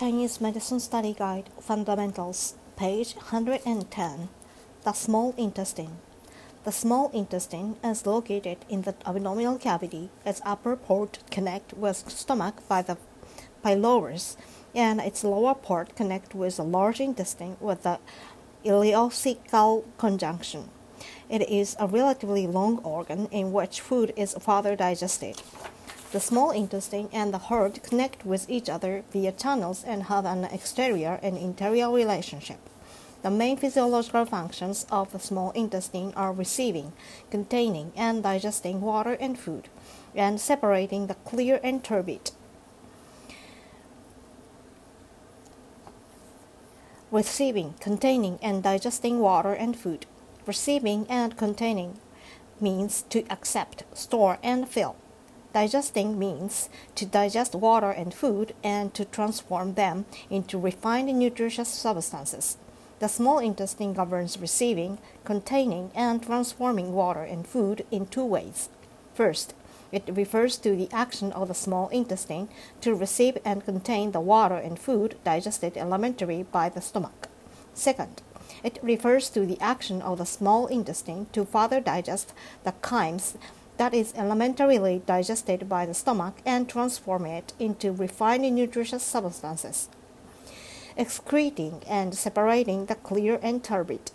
Chinese Medicine Study Guide Fundamentals, page 110. The small intestine. The small intestine is located in the abdominal cavity. Its upper part connect with stomach by the pylorus, and its lower part connect with the large intestine with the ileocecal conjunction. It is a relatively long organ in which food is further digested. The small intestine and the heart connect with each other via tunnels and have an exterior and interior relationship. The main physiological functions of the small intestine are receiving, containing, and digesting water and food, and separating the clear and turbid. Receiving, containing, and digesting water and food. Receiving and containing means to accept, store, and fill. Digesting means to digest water and food and to transform them into refined nutritious substances. The small intestine governs receiving, containing, and transforming water and food in two ways. First, it refers to the action of the small intestine to receive and contain the water and food digested elementary by the stomach. Second, it refers to the action of the small intestine to further digest the chymes that is elementarily digested by the stomach and transform it into refined nutritious substances, excreting and separating the clear and turbid.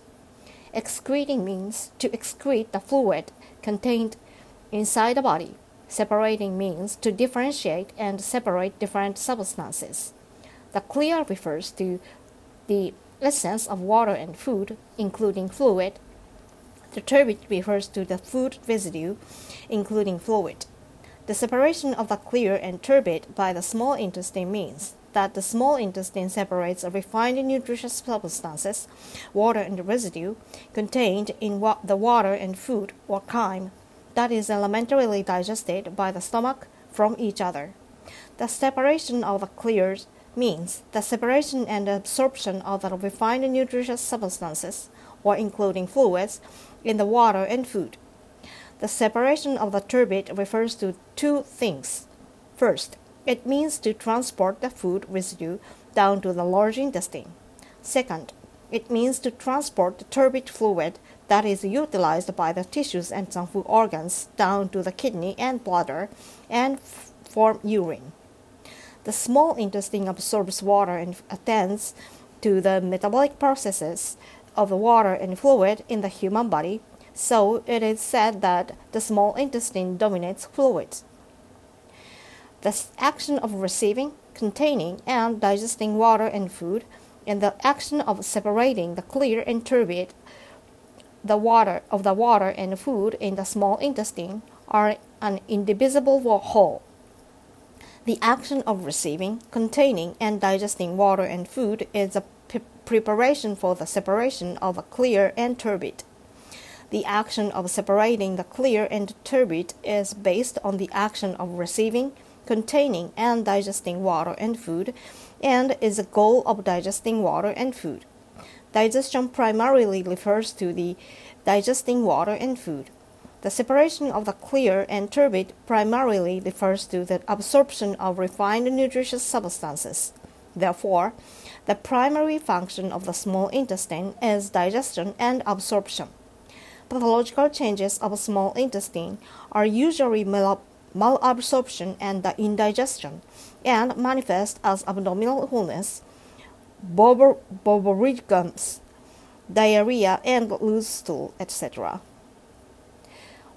Excreting means to excrete the fluid contained inside the body. Separating means to differentiate and separate different substances. The clear refers to the essence of water and food, including fluid, the turbid refers to the food residue, including fluid. The separation of the clear and turbid by the small intestine means that the small intestine separates refined nutritious substances, water and residue, contained in wa- the water and food or chyme that is elementarily digested by the stomach from each other. The separation of the clear means the separation and absorption of the refined nutritious substances, or including fluids, in the water and food. The separation of the turbid refers to two things. First, it means to transport the food residue down to the large intestine. Second, it means to transport the turbid fluid that is utilized by the tissues and zang-fu organs down to the kidney and bladder and form urine. The small intestine absorbs water and attends to the metabolic processes of the water and fluid in the human body, so it is said that the small intestine dominates fluids. The action of receiving, containing, and digesting water and food, and the action of separating the clear and turbid the water of the water and food in the small intestine are an indivisible whole. The action of receiving, containing, and digesting water and food is a preparation for the separation of a clear and turbid. The action of separating the clear and turbid is based on the action of receiving, containing, and digesting water and food, and is the goal of digesting water and food. Digestion primarily refers to the digesting water and food. The separation of the clear and turbid primarily refers to the absorption of refined nutritious substances. Therefore, the primary function of the small intestine is digestion and absorption. Pathological changes of small intestine are usually malabsorption and indigestion, and manifest as abdominal fullness, borborygmus, diarrhea, and loose stool, etc.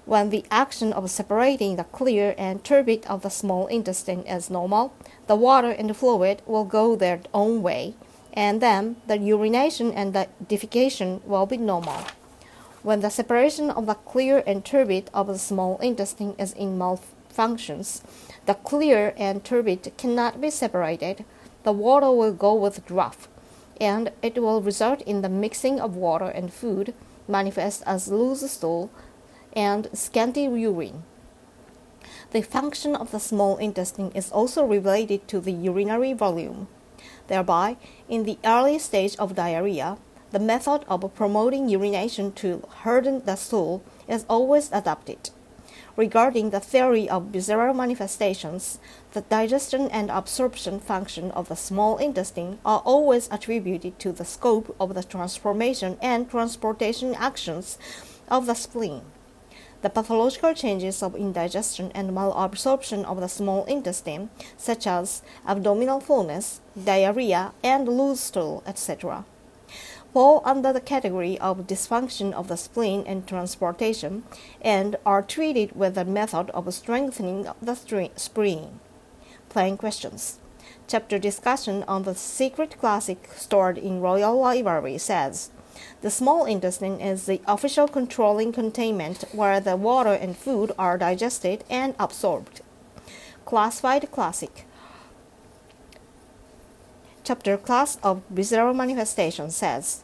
When the action of separating the clear and turbid of the small intestine is normal, the water and the fluid will go their own way, and then the urination and the defecation will be normal. When the separation of the clear and turbid of the small intestine is in malfunctions, the clear and turbid cannot be separated, the water will go with draft, and it will result in the mixing of water and food, manifest as loose stool and scanty urine. The function of the small intestine is also related to the urinary volume. Thereby, in the early stage of diarrhea, the method of promoting urination to harden the stool is always adopted. Regarding the theory of visceral manifestations, the digestion and absorption function of the small intestine are always attributed to the scope of the transformation and transportation actions of the spleen. The pathological changes of indigestion and malabsorption of the small intestine, such as abdominal fullness, diarrhea, and loose stool, etc., fall under the category of dysfunction of the spleen and transportation and are treated with the method of strengthening the spleen. Plain questions. Chapter discussion on the secret classic stored in Royal Library says the small intestine is the official controlling containment where the water and food are digested and absorbed. Classified classic chapter Class of Visceral Manifestation says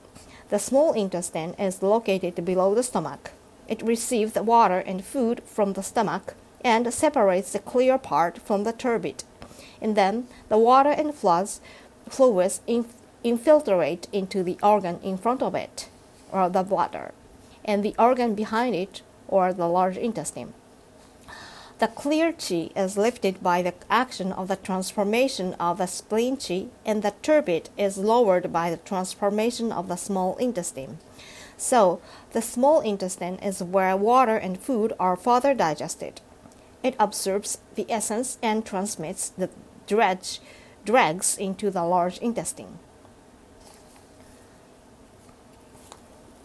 the small intestine is located below the stomach. It receives the water and food from the stomach and separates the clear part from the turbid. And then the water and fluids, fluids infiltrate into the organ in front of it, or the bladder, and the organ behind it, or the large intestine. The clear chi is lifted by the action of the transformation of the spleen chi, and the turbid is lowered by the transformation of the small intestine. So, the small intestine is where water and food are further digested. It absorbs the essence and transmits the dredge, dregs into the large intestine.